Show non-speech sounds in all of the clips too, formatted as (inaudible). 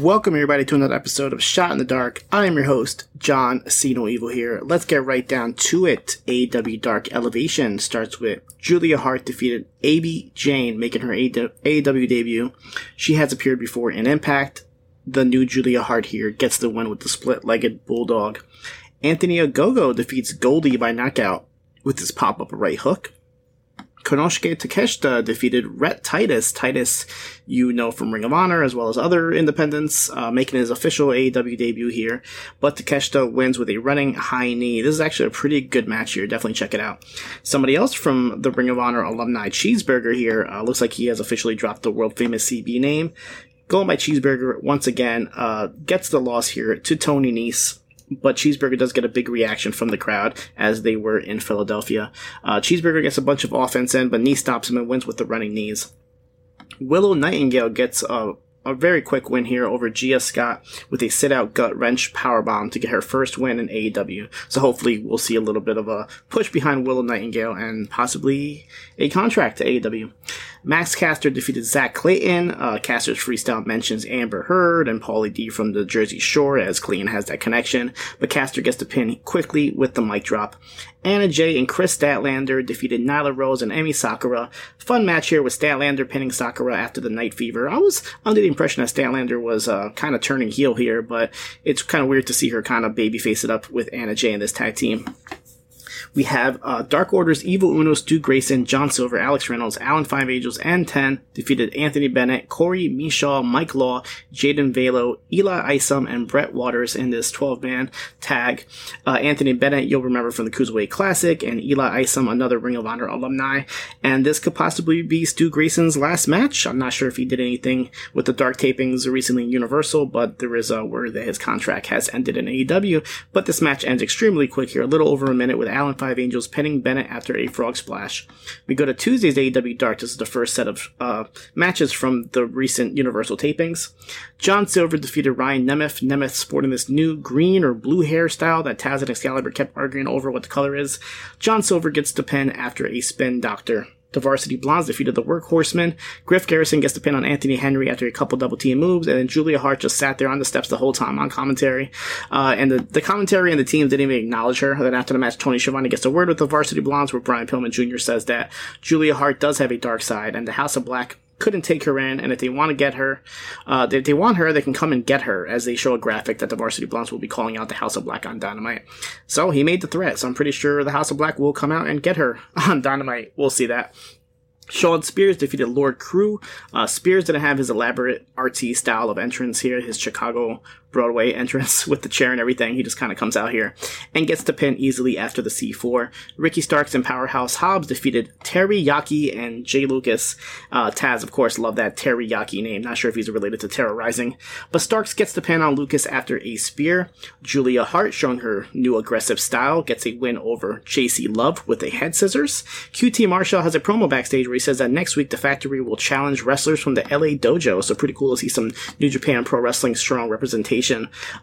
Welcome everybody to another episode of Shot in the Dark. I am your host, John See No Evil here. Let's get right down to it. AEW Dark Elevation starts with Julia Hart defeated AB Jane, making her AEW debut. She has appeared before in Impact. The new Julia Hart here gets the win with the split-legged bulldog. Anthony Ogogo defeats Goldie by knockout with his pop-up right hook. Konosuke Takeshita defeated Rhett Titus. Titus, you know from Ring of Honor as well as other independents, uh, making his official AEW debut here. But Takeshita wins with a running high knee. This is actually a pretty good match here. Definitely check it out. Somebody else from the Ring of Honor alumni Cheeseburger here uh, looks like he has officially dropped the world famous CB name. Going by Cheeseburger once again uh, gets the loss here to Tony Nese but Cheeseburger does get a big reaction from the crowd as they were in Philadelphia. Uh, Cheeseburger gets a bunch of offense in, but Nese stops him and wins with the running knees. Willow Nightingale gets a, a very quick win here over Gia Scott with a sit out gut wrench power bomb to get her first win in AEW. So hopefully we'll see a little bit of a push behind Willow Nightingale and possibly a contract to AEW. Max Caster defeated Zach Clayton. Uh, Caster's freestyle mentions Amber Heard and Pauly D from the Jersey Shore as Clayton has that connection, but Caster gets the pin quickly with the mic drop. Anna Jay and Kris Statlander defeated Nyla Rose and Emmy Sakura. Fun match here with Statlander pinning Sakura after the Night Fever. I was under the impression that Statlander was uh, kind of turning heel here, but it's kind of weird to see her kind of babyface it up with Anna Jay in this tag team. We have uh, Dark Order's Evil Uno, Stu Grayson, John Silver, Alex Reynolds, Alan Five Angels, and 10 defeated Anthony Bennett, Corey Mishaw, Mike Law, Jaden Velo, Eli Isom, and Brett Waters in this 12 man tag. Uh, Anthony Bennett, you'll remember from the Cruiserweight Classic, and Eli Isom, another Ring of Honor alumni. And this could possibly be Stu Grayson's last match. I'm not sure if he did anything with the Dark tapings recently in Universal, but there is a word that his contract has ended in AEW. But this match ends extremely quick here, a little over a minute with Alan Five Angels pinning Bennett after a frog splash. We go to Tuesday's AEW Dark. This is the first set of uh, matches from the recent Universal tapings. John Silver defeated Ryan Nemeth. Nemeth sporting this new green or blue hairstyle that Taz and Excalibur kept arguing over what the color is. John Silver gets the pin after a spin doctor. The Varsity Blonds defeated the Workhorsemen. Griff Garrison gets the pin on Anthony Henry after a couple double team moves, and then Julia Hart just sat there on the steps the whole time on commentary. Uh, and the, the commentary and the team didn't even acknowledge her. Then after the match, Tony Schiavone gets a word with the Varsity Blonds, where Brian Pillman Jr. says that Julia Hart does have a dark side, and the House of Black couldn't take her in, and if they want to get her, uh, if they want her, they can come and get her, as they show a graphic that the Varsity Blonds will be calling out the House of Black on Dynamite. So he made the threat, so I'm pretty sure the House of Black will come out and get her (laughs) on Dynamite. We'll see that. Shawn Spears defeated Lord Crewe. Uh, Spears didn't have his elaborate RT style of entrance here, his Chicago Broadway entrance (laughs) with the chair and everything. He just kind of comes out here and gets the pin easily after the C4. Ricky Starks and Powerhouse Hobbs defeated Terry Yaki and Jay Lucas. Uh, Taz, of course, love that Terry Yaki name. Not sure if he's related to Terrorizing. But Starks gets the pin on Lucas after a spear. Julia Hart, showing her new aggressive style, gets a win over JC Love with a head scissors. QT Marshall has a promo backstage where he says that next week the factory will challenge wrestlers from the LA Dojo. So pretty cool to see some New Japan Pro Wrestling strong representation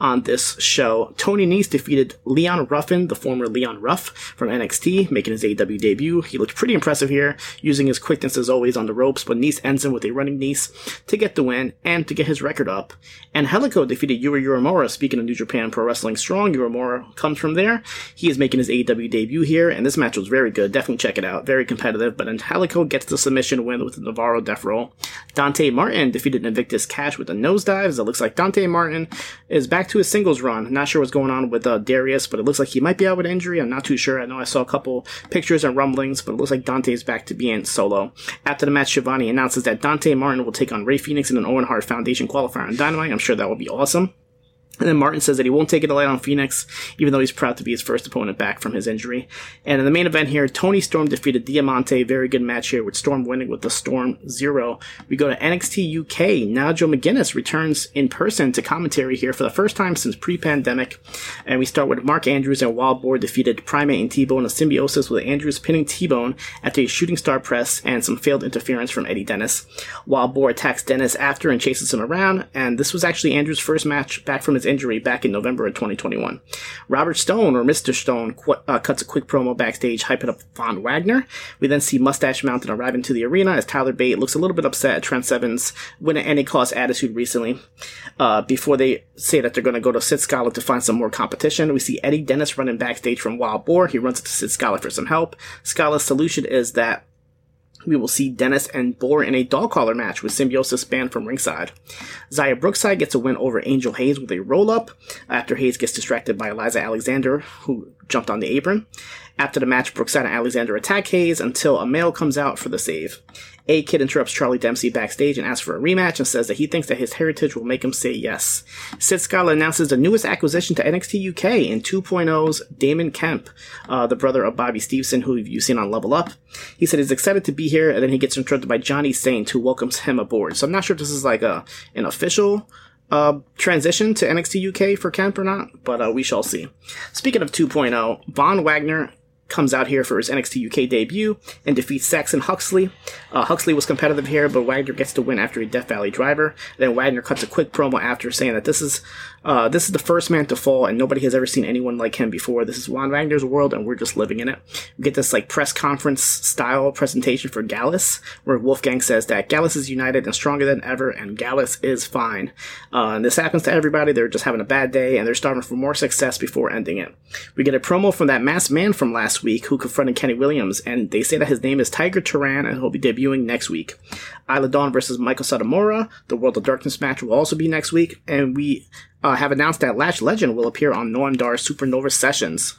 on this show. Tony Nese defeated Leon Ruffin, the former Leon Ruff from NXT, making his AEW debut. He looked pretty impressive here, using his quickness as always on the ropes, but Nese ends him with a running Nese to get the win and to get his record up. Angelico defeated Yuya Uemura. Speaking of New Japan Pro Wrestling Strong, Uemura comes from there. He is making his AEW debut here, and this match was very good. Definitely check it out. Very competitive, but Angelico gets the submission win with the Navarro death roll. Dante Martin defeated Invictus Khash with a nosedive, as it looks like Dante Martin is back to his singles run. Not sure what's going on with uh, Darius, but it looks like he might be out with injury. I'm not too sure. I know I saw a couple pictures and rumblings, but it looks like Dante's back to being solo. After the match, Schiavone announces that Dante Martin will take on Rey Fenix in an Owen Hart Foundation qualifier on Dynamite. I'm sure that will be awesome. And then Martin says that he won't take it light on Fenix, even though he's proud to be his first opponent back from his injury. And in the main event here, Toni Storm defeated Diamante. Very good match here with Storm winning with the Storm Zero. We go to NXT UK. Now Joe McGuinness returns in person to commentary here for the first time since pre-pandemic. And we start with Mark Andrews and Wild Boar defeated Primate and T-Bone, a symbiosis with Andrews pinning T-Bone after a shooting star press and some failed interference from Eddie Dennis. Wild Boar attacks Dennis after and chases him around. And this was actually Andrews' first match back from his injury back in November of 2021. Robert Stone, or Mr. Stone, qu- uh, cuts a quick promo backstage, hyping up Von Wagner. We then see Mustache Mountain arrive into the arena as Tyler Bate looks a little bit upset at Trent Seven's win at any cost attitude recently. Uh, before they say that they're going to go to Sid Scala to find some more competition, we see Eddie Dennis running backstage from Wild Boar. He runs to Sid Scala for some help. Scala's solution is that we will see Dennis and Boar in a dog collar match with Symbiosis banned from ringside. Xia Brookside gets a win over Angel Hayes with a roll up after Hayes gets distracted by Eliza Alexander, who jumped on the apron. After the match, Brookside and Alexander attack Hayes until Amale comes out for the save. A Kid interrupts Charlie Dempsey backstage and asks for a rematch and says that he thinks that his heritage will make him say yes. Sid Scala announces the newest acquisition to NXT UK in 2.0's Damon Kemp, uh, the brother of Bobby Steveson, who you've seen on Level Up. He said he's excited to be here, and then he gets interrupted by Johnny Saint, who welcomes him aboard. So I'm not sure if this is like a an official uh, transition to NXT UK for Kemp or not, but uh, we shall see. Speaking of 2.0, Von Wagner comes out here for his NXT UK debut and defeats Saxon Huxley. Uh, Huxley was competitive here, but Wagner gets to win after a Death Valley driver. Then Wagner cuts a quick promo after saying that this is uh, this is the first man to fall, and nobody has ever seen anyone like him before. This is Von Wagner's world, and we're just living in it. We get this like press conference style presentation for Gallus, where Wolfgang says that Gallus is united and stronger than ever, and Gallus is fine. Uh, and this happens to everybody. They're just having a bad day, and they're starving for more success before ending it. We get a promo from that masked man from last week who confronted Kenny Williams, and they say that his name is Tiger Turan, and he'll be debuting next week. Isla Dawn versus Meiko Satomura, the World of Darkness match will also be next week, and we uh, have announced that Lash Legend will appear on Noam Dar's Supernova Sessions.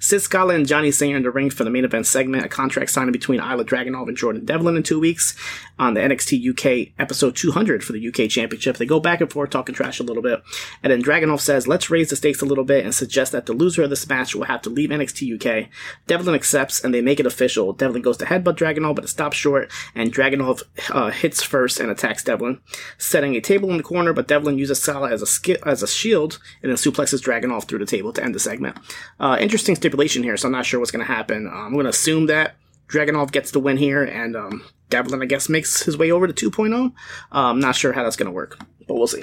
Sid Scala and Johnny Singer in the ring for the main event segment, a contract signing between Ilja Dragunov and Jordan Devlin in two weeks on the NXT UK episode 200 for the UK Championship. They go back and forth talking trash a little bit, and then Dragunov says, let's raise the stakes a little bit and suggest that the loser of this match will have to leave NXT UK. Devlin accepts and they make it official. Devlin goes to headbutt Dragunov, but it stops short, and Dragunov uh, hits first and attacks Devlin, setting a table in the corner, but Devlin uses Scala as a, sk- as a shield and then suplexes Dragunov through the table to end the segment. Uh, interesting stipulation here, so I'm not sure what's going to happen. Uh, I'm going to assume that Dragunov gets the win here, and um, Devlin, I guess, makes his way over to 2.0. Uh, I'm not sure how that's going to work, but we'll see.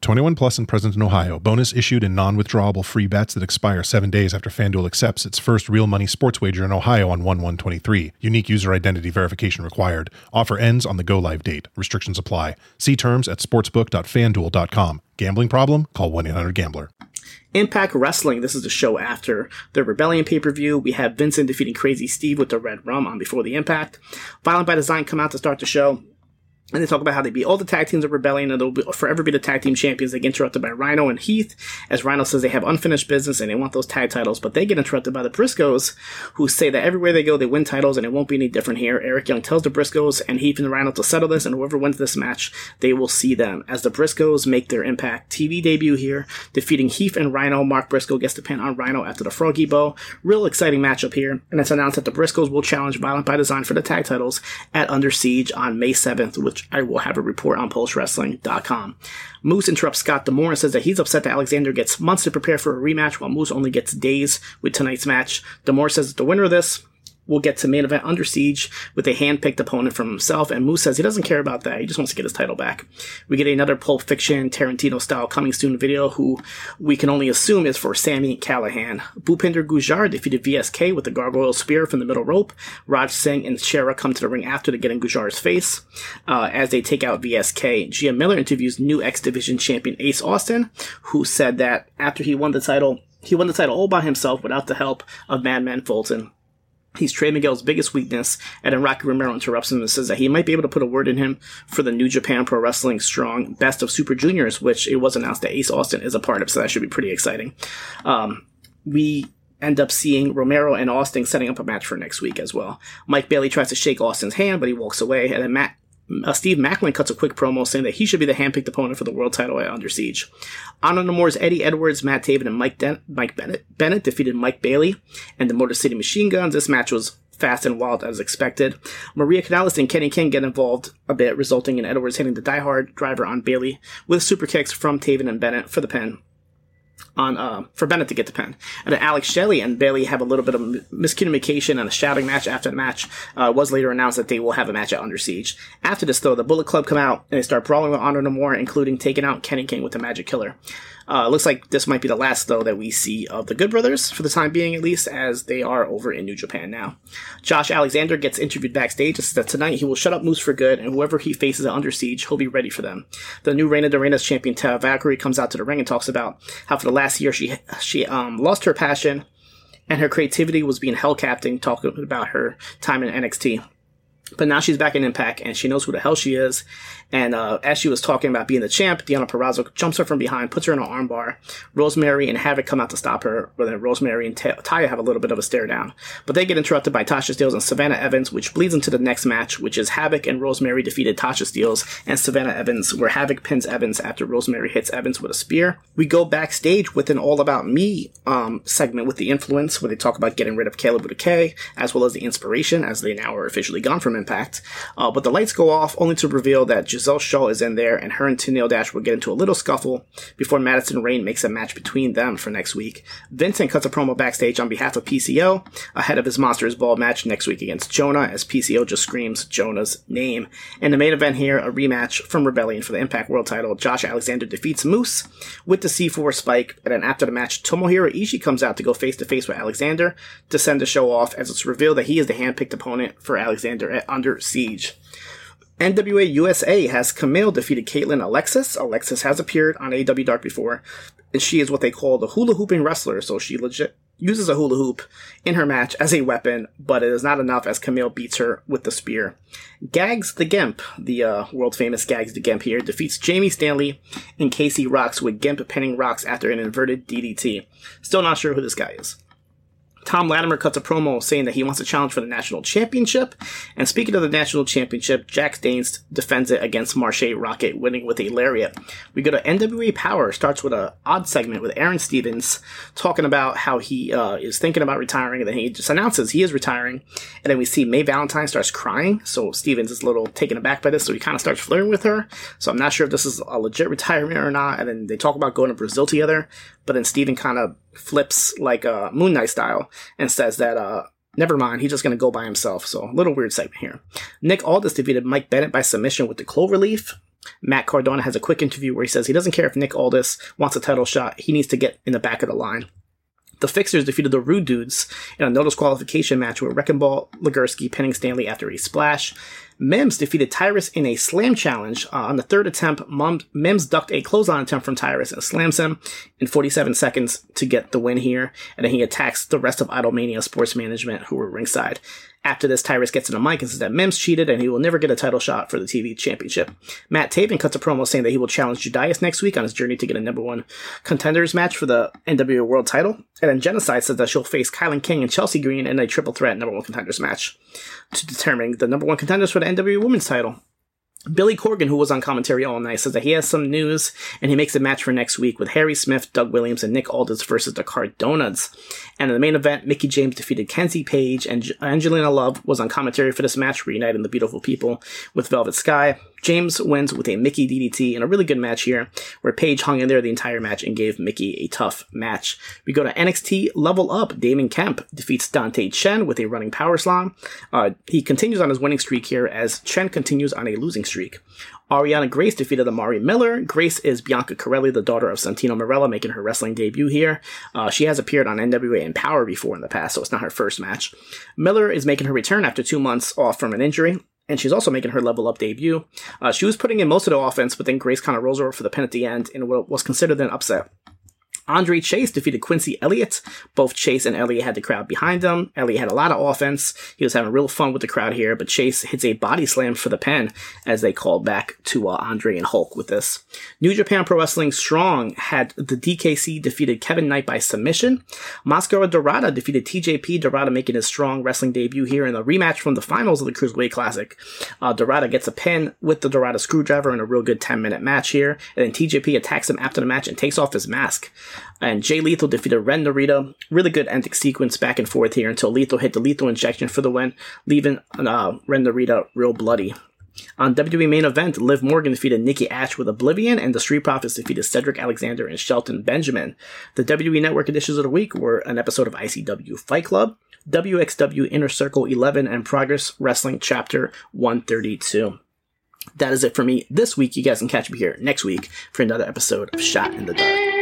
21 plus and present in Ohio. Bonus issued in non-withdrawable free bets that expire seven days after FanDuel accepts its first real money sports wager in Ohio on 1-1-23. Unique user identity verification required. Offer ends on the go-live date. Restrictions apply. See terms at sportsbook.fanduel.com. Gambling problem? Call 1-800-GAMBLER. Impact Wrestling. This is the show after the Rebellion pay per view. We have Vincent defeating Crazy Steve with the Red Rum on Before the Impact. Violent by Design come out to start the show. And they talk about how they beat all the tag teams of Rebellion and they'll forever be the tag team champions. They get interrupted by Rhino and Heath, as Rhino says they have unfinished business and they want those tag titles, but they get interrupted by the Briscoes, who say that everywhere they go, they win titles and it won't be any different here. Eric Young tells the Briscoes and Heath and Rhino to settle this, and whoever wins this match, they will see them. As the Briscoes make their Impact TV debut here, defeating Heath and Rhino, Mark Briscoe gets the pin on Rhino after the Froggy Bow. Real exciting matchup here, and it's announced that the Briscoes will challenge Violent by Design for the tag titles at Under Siege on May 7th, which I will have a report on PulseWrestling.com. Moose interrupts Scott D'Amore and says that he's upset that Alexander gets months to prepare for a rematch while Moose only gets days with tonight's match. D'Amore says that the winner of this will get to main event under siege with a hand-picked opponent from himself, and Moose says he doesn't care about that. He just wants to get his title back. We get another Pulp Fiction Tarantino-style coming soon video, who we can only assume is for Sami Callihan. Bhupinder Gujjar defeated VSK with the gargoyle spear from the middle rope. Raj Singh and Shera come to the ring after to get in Gujjar's face uh, as they take out VSK. Gia Miller interviews new X Division champion Ace Austin, who said that after he won the title, he won the title all by himself without the help of Madman Fulton. He's Trey Miguel's biggest weakness, and then Rocky Romero interrupts him and says that he might be able to put a word in him for the New Japan Pro Wrestling Strong Best of Super Juniors, which it was announced that Ace Austin is a part of, so that should be pretty exciting. Um, we end up seeing Romero and Austin setting up a match for next week as well. Mike Bailey tries to shake Austin's hand, but he walks away, and then Matt uh, Steve Maclin cuts a quick promo saying that he should be the handpicked opponent for the world title at Under Siege. Honor No More's Eddie Edwards, Matt Taven, and Mike, Den- Mike Bennett, Bennett defeated Mike Bailey and the Motor City Machine Guns. This match was fast and wild as expected. Maria Kanellis and Kenny King get involved a bit, resulting in Edwards hitting the diehard driver on Bailey with super kicks from Taven and Bennett for the pin on uh, for Bennett to get the pin. And then Alex Shelley and Bailey have a little bit of miscommunication and a shouting match after the match. Uh, was later announced that they will have a match at Under Siege. After this, though, the Bullet Club come out and they start brawling with Honor No More, including taking out Kenny King with the Magic Killer. Uh, looks like this might be the last, though, that we see of the Good Brothers, for the time being at least, as they are over in New Japan now. Josh Alexander gets interviewed backstage and says that tonight he will shut up Moose for good, and whoever he faces Under Siege, he'll be ready for them. The new Reina de Reinas champion, Taya Valkyrie, comes out to the ring and talks about how for the last year she she um, lost her passion and her creativity was being held captive, talking about her time in NXT. But now she's back in Impact and she knows who the hell she is. And uh, as she was talking about being the champ, Deonna Purrazzo jumps her from behind, puts her in an armbar. Rosemary and Havoc come out to stop her, but then Rosemary and Taya have a little bit of a stare down. But they get interrupted by Tasha Steelz and Savannah Evans, which bleeds into the next match, which is Havoc and Rosemary defeated Tasha Steelz and Savannah Evans, where Havoc pins Evans after Rosemary hits Evans with a spear. We go backstage with an All About Me um, segment with the influence, where they talk about getting rid of Caleb with as well as the inspiration, as they now are officially gone from Impact. Uh, but the lights go off, only to reveal that Giselle Shaw is in there, and her and Tenille Dashwood get into a little scuffle before Madison Rayne makes a match between them for next week. Vincent cuts a promo backstage on behalf of PCO ahead of his Monsters Ball match next week against Jonah, as PCO just screams Jonah's name. In the main event here, a rematch from Rebellion for the Impact World title. Josh Alexander defeats Moose with the C4 spike, and then after the match, Tomohiro Ishii comes out to go face to face with Alexander to send the show off, as it's revealed that he is the handpicked opponent for Alexander at Under Siege. NWA USA has Kamille defeated Caitlin Alexis. Alexis has appeared on AEW Dark before, and she is what they call the hula hooping wrestler, so she legit uses a hula hoop in her match as a weapon, but it is not enough as Kamille beats her with the spear. Gaagz the Gymp, the uh, world famous Gaagz the Gymp here, defeats Jamie Stanley and Casey Rocks with Gymp pinning Rocks after an inverted DDT. Still not sure who this guy is. Tom Latimer cuts a promo saying that he wants a challenge for the national championship. And speaking of the national championship, Jack Staines defends it against Marshe Rocket, winning with a lariat. We go to NWA Powerrr, starts with an odd segment with Aron Stevens talking about how he uh, is thinking about retiring, and then he just announces he is retiring. And then we see May Valentine starts crying, so Stevens is a little taken aback by this, so he kind of starts flirting with her. So I'm not sure if this is a legit retirement or not. And then they talk about going to Brazil together, but then Steven kind of flips like a uh, Moon Knight style and says that uh, Never mind, he's just gonna go by himself, so a little weird segment here. Nick Aldis defeated Mike Bennett by submission with the Cloverleaf. Matt Cardona has a quick interview where he says he doesn't care if Nick Aldis wants a title shot, he needs to get in the back of the line. The Fixers defeated the Rude Dudes in a no disqualification match with Wrecking Ball Legursky pinning Stanley after a splash. Mims defeated Tyrus in a slam challenge. Uh, on the third attempt, Mims ducked a clothesline attempt from Tyrus and slams him in 47 seconds to get the win here. And then he attacks the rest of Idolmania Sports Management, who were ringside. After this, Tyrus gets in a mic and says that Mims cheated and he will never get a title shot for the TV championship. Matt Taven cuts a promo saying that he will challenge Judas next week on his journey to get a number one contenders match for the NWA World title. And then Genocide says that she'll face Kilynn King and Chelsea Green in a triple threat number one contenders match to determine the number one contenders for the NWA Women's title. Billy Corgan, who was on commentary all night, says that he has some news and he makes a match for next week with Harry Smith, Doug Williams, and Nick Aldis versus the Cardonas. And in the main event, Mickie James defeated Kenzie Paige, and Angelina Love was on commentary for this match, reuniting the beautiful people with Velvet Sky. James wins with a Mickie DDT in a really good match here, where Paige hung in there the entire match and gave Mickie a tough match. We go to NXT Level Up. Damon Kemp defeats Dante Chen with a running power slam. Uh, he continues on his winning streak here as Chen continues on a losing streak. Arianna Grace defeated Amari Miller. Grace is Bianca Carelli, the daughter of Santino Marella, making her wrestling debut here. Uh, she has appeared on NWA and Powerrr before in the past, so it's not her first match. Miller is making her return after two months off from an injury and she's also making her level up debut. Uh, she was putting in most of the offense, but then Grace kind of rolls over for the pin at the end in what was considered an upset. Andre Chase defeated Quincy Elliott. Both Chase and Elliott had the crowd behind them. Elliott had a lot of offense. He was having real fun with the crowd here, but Chase hits a body slam for the pen as they called back to uh, Andre and Hulk with this. New Japan Pro Wrestling Strong had the DKC defeated Kevin Knight by submission. Mascara Dorada defeated TJP. Dorada making his strong wrestling debut here in the rematch from the finals of the Cruiserweight Classic. Uh, Dorada gets a pin with the Dorada screwdriver in a real good 10 minute match here. And then TJP attacks him after the match and takes off his mask. And Jay Lethal defeated Ren Narita. Really good ending sequence back and forth here until Lethal hit the lethal injection for the win, leaving uh, Ren Narita real bloody. On WWE main event, Liv Morgan defeated Nikki A.S.H. with Oblivion, and the Street Profits defeated Cedric Alexander and Shelton Benjamin. The WWE Network editions of the week were an episode of ICW Fight Club, WXW Inner Circle 11, and Progress Wrestling Chapter 132. That is it for me this week. You guys can catch me here next week for another episode of Shot in the Dark.